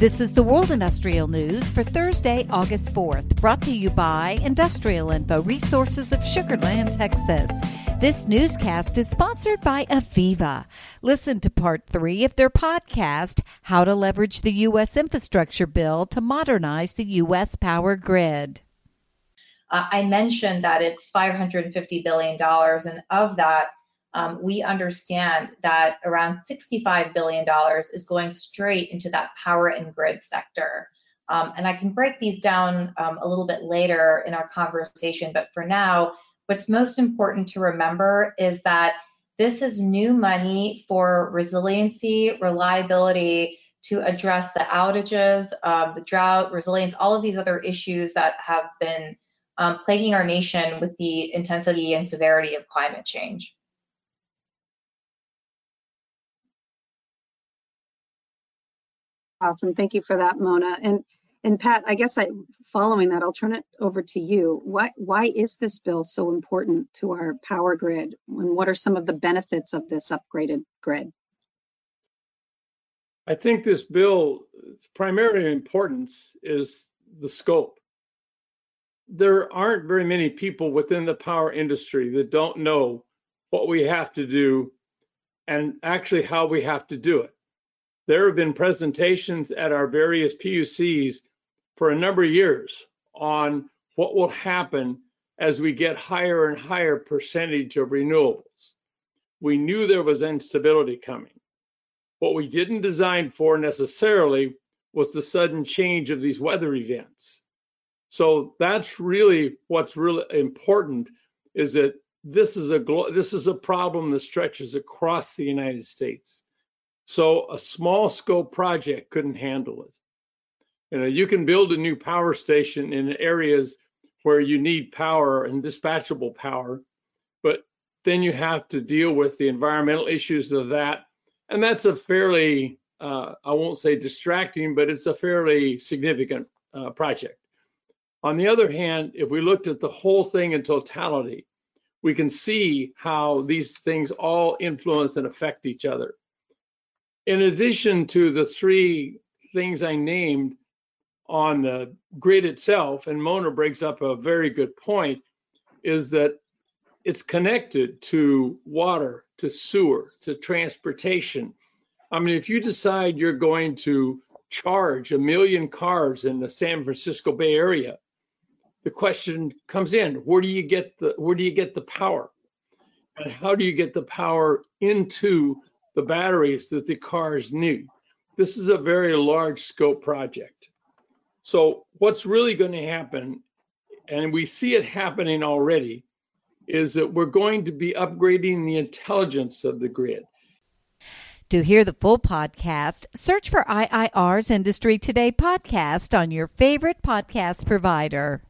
This is the World Industrial News for Thursday, August 4th, brought to you by Industrial Info Resources of Sugar Land, Texas. This newscast is sponsored by AVEVA. Listen to part three of their podcast, How to Leverage the U.S. Infrastructure Bill to Modernize the U.S. Power Grid. Uh, I mentioned that it's $550 billion, and of that, um, we understand that around $65 billion is going straight into that power and grid sector. Um, and I can break these down um, a little bit later in our conversation, but for now, what's most important to remember is that this is new money for resiliency, reliability, to address the outages, um, the drought, resilience, all of these other issues that have been um, plaguing our nation with the intensity and severity of climate change. Awesome. Thank you for that, Mona. And and Pat, I guess I, following that, I'll turn it over to you. Why why is this bill so important to our power grid? And what are some of the benefits of this upgraded grid? I think this bill, its primary importance is the scope. There aren't very many people within the power industry that don't know what we have to do and actually how we have to do it. There have been presentations at our various PUCs for a number of years on what will happen as we get higher and higher percentage of renewables. We knew there was instability coming. What we didn't design for necessarily was the sudden change of these weather events. So that's really what's really important is that this is a this is a problem that stretches across the United States. So a small scope project couldn't handle it. You know, you can build a new power station in areas where you need power and dispatchable power, but then you have to deal with the environmental issues of that. And that's a fairly, uh, I won't say distracting, but it's a fairly significant uh, project. On the other hand, if we looked at the whole thing in totality, we can see how these things all influence and affect each other in addition to the three things I named on the grid itself, and Mona brings up a very good point, is that it's connected to water, to sewer, to transportation. I mean, if you decide you're going to charge a million cars in the San Francisco Bay Area, the question comes in, where do you get the where do you get the power? And how do you get the power into the batteries that the cars need. This is a very large scope project. So what's really going to happen, and we see it happening already, is that we're going to be upgrading the intelligence of the grid. To hear the full podcast, search for IIR's Industry Today podcast on your favorite podcast provider.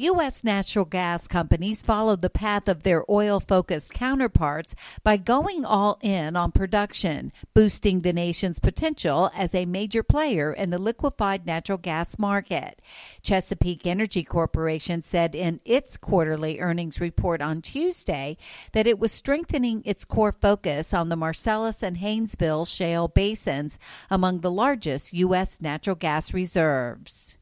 U.S. natural gas companies followed the path of their oil focused counterparts by going all in on production, boosting the nation's potential as a major player in the liquefied natural gas market. Chesapeake Energy Corporation said in its quarterly earnings report on Tuesday that it was strengthening its core focus on the Marcellus and Haynesville shale basins among the largest U.S. natural gas reserves.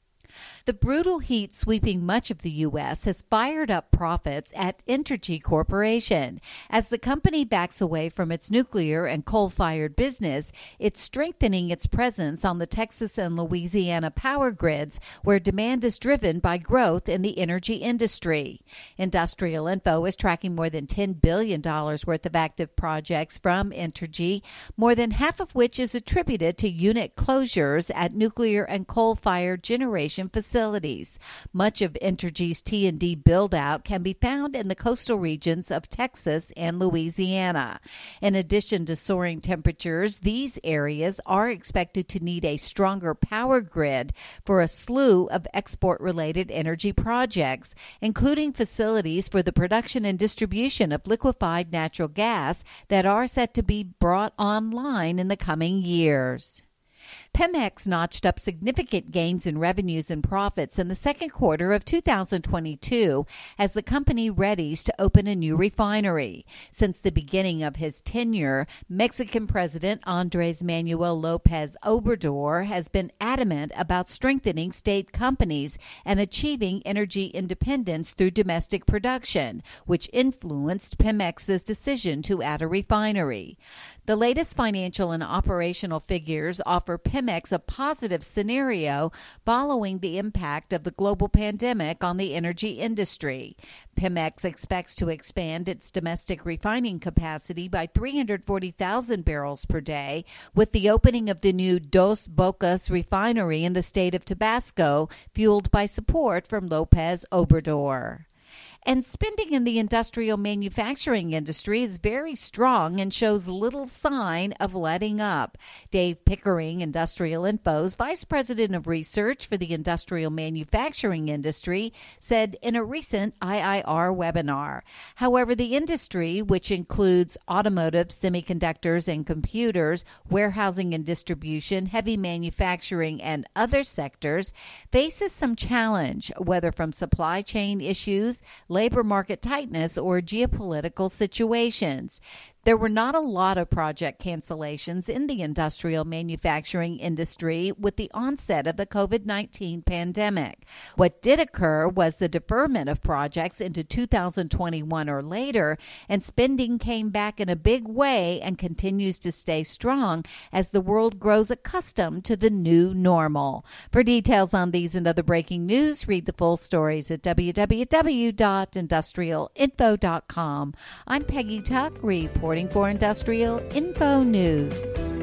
The brutal heat sweeping much of the U.S. has fired up profits at Entergy Corporation. As the company backs away from its nuclear and coal fired business, it's strengthening its presence on the Texas and Louisiana power grids, where demand is driven by growth in the energy industry. Industrial Info is tracking more than $10 billion worth of active projects from Entergy, more than half of which is attributed to unit closures at nuclear and coal fired generation facilities facilities. Much of Entergy's T&D build-out can be found in the coastal regions of Texas and Louisiana. In addition to soaring temperatures, these areas are expected to need a stronger power grid for a slew of export-related energy projects, including facilities for the production and distribution of liquefied natural gas that are set to be brought online in the coming years. Pemex notched up significant gains in revenues and profits in the second quarter of 2022 as the company readies to open a new refinery. Since the beginning of his tenure, Mexican President Andres Manuel Lopez Obrador has been adamant about strengthening state companies and achieving energy independence through domestic production, which influenced Pemex's decision to add a refinery. The latest financial and operational figures offer Pemex a positive scenario following the impact of the global pandemic on the energy industry. Pemex expects to expand its domestic refining capacity by 340,000 barrels per day with the opening of the new Dos Bocas refinery in the state of Tabasco, fueled by support from Lopez Obrador. And spending in the industrial manufacturing industry is very strong and shows little sign of letting up. Dave Pickering, Industrial Info's Vice President of Research for the industrial manufacturing industry, said in a recent IIR webinar. However, the industry, which includes automotive, semiconductors, and computers, warehousing and distribution, heavy manufacturing, and other sectors, faces some challenge, whether from supply chain issues, labor market tightness, or geopolitical situations. There were not a lot of project cancellations in the industrial manufacturing industry with the onset of the COVID 19 pandemic. What did occur was the deferment of projects into 2021 or later, and spending came back in a big way and continues to stay strong as the world grows accustomed to the new normal. For details on these and other breaking news, read the full stories at www.industrialinfo.com. I'm Peggy Tuck, reporting reporting for Industrial Info News.